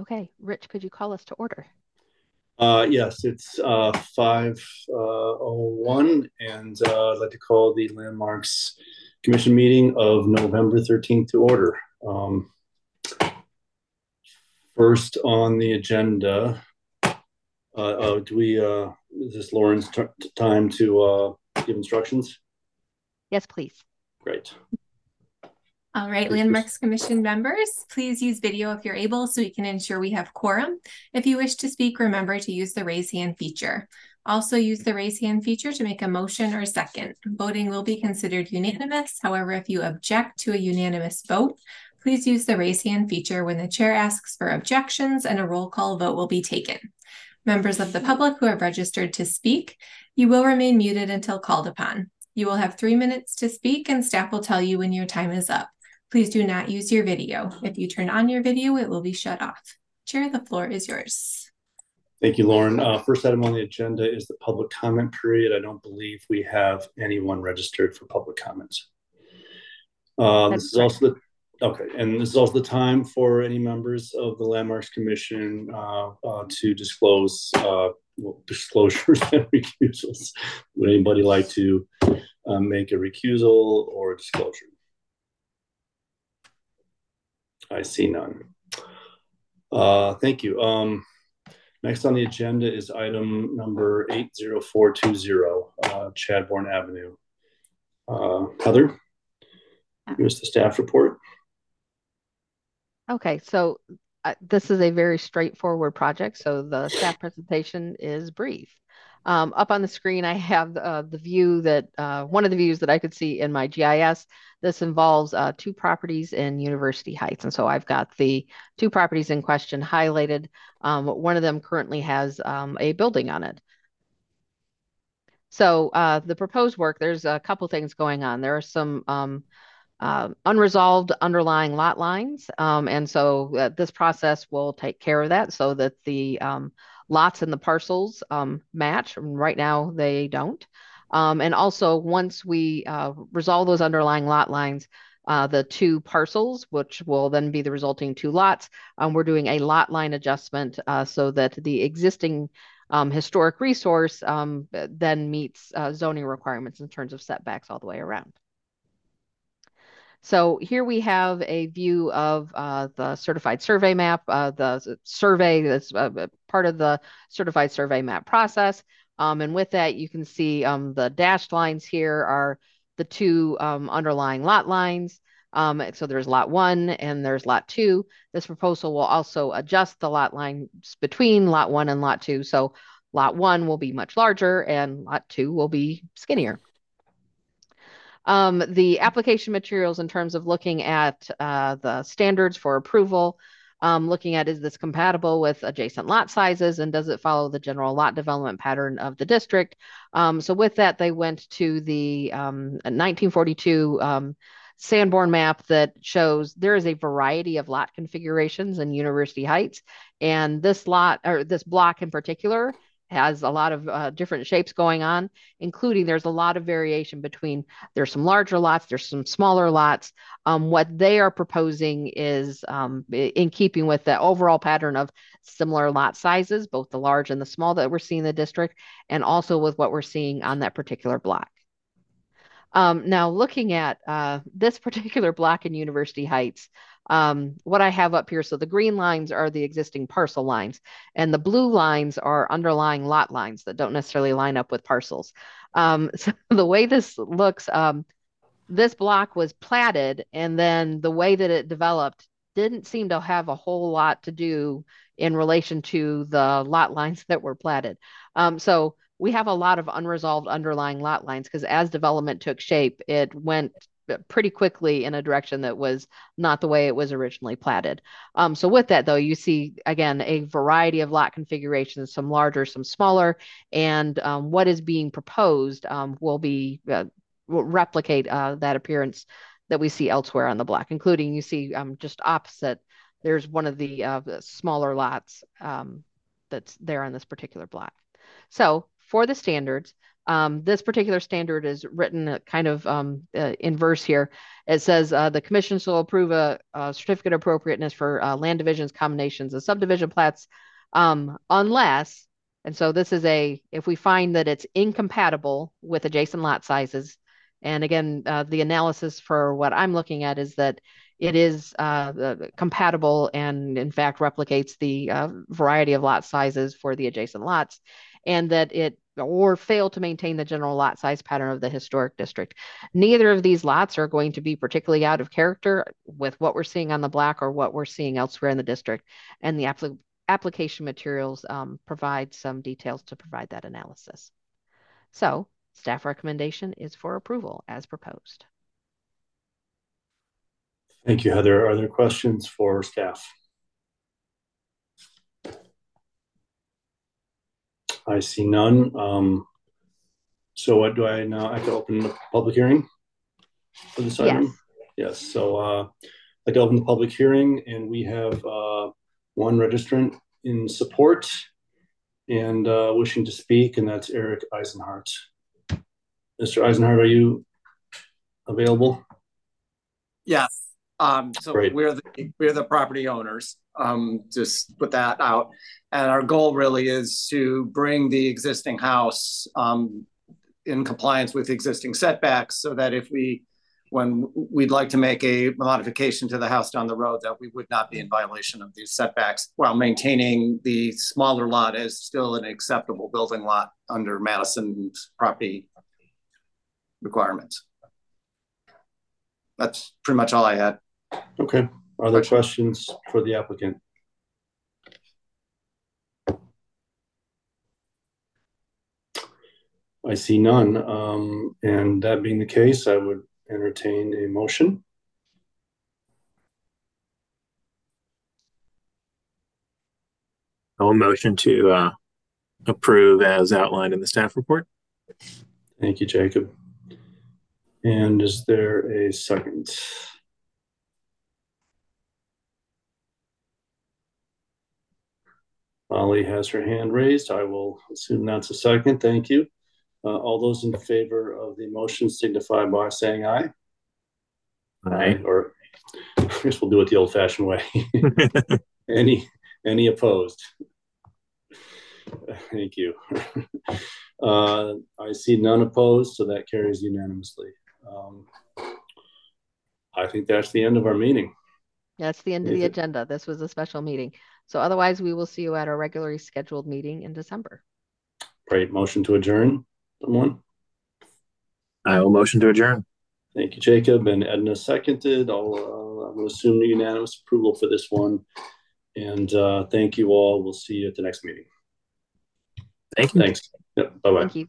Okay, Rich, could you call us to order? Uh, yes, it's uh, 5:01, and uh, I'd like to call the Landmarks Commission meeting of November 13th to order. Um, First on the agenda, uh, uh, do we, uh, is this Lauren's t- time to uh, give instructions? Yes, please. Great. All right, Landmarks Commission members, please use video if you're able so we can ensure we have quorum. If you wish to speak, remember to use the raise hand feature. Also use the raise hand feature to make a motion or second. Voting will be considered unanimous. However, if you object to a unanimous vote, please use the raise hand feature when the chair asks for objections and a roll call vote will be taken. Members of the public who have registered to speak, you will remain muted until called upon. You will have three minutes to speak and staff will tell you when your time is up. Please do not use your video. If you turn on your video, it will be shut off. Chair, the floor is yours. Thank you, Lauren. Uh, First item on the agenda is the public comment period. I don't believe we have anyone registered for public comments. Uh, This is also the, okay, and this is also the time for any members of the Landmarks Commission uh, uh, to disclose uh, well, disclosures and recusals. Would anybody like to uh, make a recusal or a disclosure? I see none. Uh, Thank you. Um, Next on the agenda is item number 80420, uh, Chadbourne Avenue. Uh, Heather, here's the staff report. Okay, so uh, this is a very straightforward project, so the staff presentation is brief. Um, up on the screen, I have uh, the view that uh, one of the views that I could see in my GIS. This involves uh, two properties in University Heights, and so I've got the two properties in question highlighted. Um, one of them currently has um, a building on it. So uh, the proposed work, there's a couple things going on. There are some um, uh, unresolved underlying lot lines. Um, and so uh, this process will take care of that so that the um, lots and the parcels um, match. Right now, they don't. Um, and also, once we uh, resolve those underlying lot lines, uh, the two parcels, which will then be the resulting two lots, um, we're doing a lot line adjustment uh, so that the existing um, historic resource um, then meets uh, zoning requirements in terms of setbacks all the way around. So here we have a view of uh, the certified survey map, uh, the survey that's uh, part of the certified survey map process. Um, and with that, you can see um, the dashed lines here are the two um, underlying lot lines. Um, so there's lot one and there's lot two. This proposal will also adjust the lot lines between lot one and lot two. So lot one will be much larger and lot two will be skinnier. Um, the application materials in terms of looking at uh, the standards for approval, um, looking at is this compatible with adjacent lot sizes and does it follow the general lot development pattern of the district? Um, so with that, they went to the 1942 um, um, Sanborn map that shows there is a variety of lot configurations in University Heights. And this lot or this block in particular has a lot of uh, different shapes going on, including there's a lot of variation between there's some larger lots, there's some smaller lots. Um, what they are proposing is um, in keeping with the overall pattern of similar lot sizes, both the large and the small that we're seeing in the district, and also with what we're seeing on that particular block. Um, now, looking at uh, this particular block in University Heights, um, what I have up here, so the green lines are the existing parcel lines, and the blue lines are underlying lot lines that don't necessarily line up with parcels. Um, so the way this looks, um, this block was platted, and then the way that it developed didn't seem to have a whole lot to do in relation to the lot lines that were platted. Um, so we have a lot of unresolved underlying lot lines because as development took shape, it went pretty quickly in a direction that was not the way it was originally platted. Um, so with that though, you see again a variety of lot configurations, some larger, some smaller, and um, what is being proposed um, will be uh, will replicate uh, that appearance that we see elsewhere on the block, including you see um, just opposite. There's one of the, uh, the smaller lots um, that's there on this particular block. So for the standards, Um, this particular standard is written kind of um, uh, in verse here. It says uh, the commission shall approve a, a certificate of appropriateness for uh, land divisions, combinations, and subdivision plats, um, unless, and so this is a, if we find that it's incompatible with adjacent lot sizes, and again, uh, the analysis for what I'm looking at is that it is uh, compatible and in fact replicates the uh, variety of lot sizes for the adjacent lots and that it or fail to maintain the general lot size pattern of the historic district. Neither of these lots are going to be particularly out of character with what we're seeing on the black or what we're seeing elsewhere in the district. And the application materials um, provide some details to provide that analysis. So staff recommendation is for approval as proposed. Thank you, Heather. Are there questions for staff? I see none. Um, so what do I now? I have to open the public hearing for this item? Yes. Yes, so uh, I'd like to open the public hearing and we have uh, one registrant in support and uh, wishing to speak, and that's Eric Eisenhart. Mr. Eisenhart, are you available? Yes. Um, so Great. we're the we're the property owners. Um, just put that out, and our goal really is to bring the existing house um, in compliance with existing setbacks, so that if we when we'd like to make a modification to the house down the road, that we would not be in violation of these setbacks while maintaining the smaller lot as still an acceptable building lot under Madison's property requirements. That's pretty much all I had. Okay, are there questions for the applicant? I see none, um, and that being the case, I would entertain a motion. I'll motion to uh, approve as outlined in the staff report. Thank you, Jacob. And is there a second? Molly has her hand raised. I will assume that's a second. Thank you. Uh, all those in favor of the motion signify by saying aye. Aye. Or I guess we'll do it the old fashioned way. Any, any opposed? Thank you. Uh, I see none opposed, so that carries unanimously. Um, I think that's the end of our meeting. That's the end of the agenda. This was a special meeting. So otherwise, we will see you at our regularly scheduled meeting in December. Great, motion to adjourn, someone? I will motion to adjourn. Thank you, Jacob, and Edna seconded. I'll, uh, I'm gonna assume unanimous approval for this one. And, uh, thank you all. We'll see you at the next meeting. Thank you. Thanks. Yep, bye-bye. Thank you.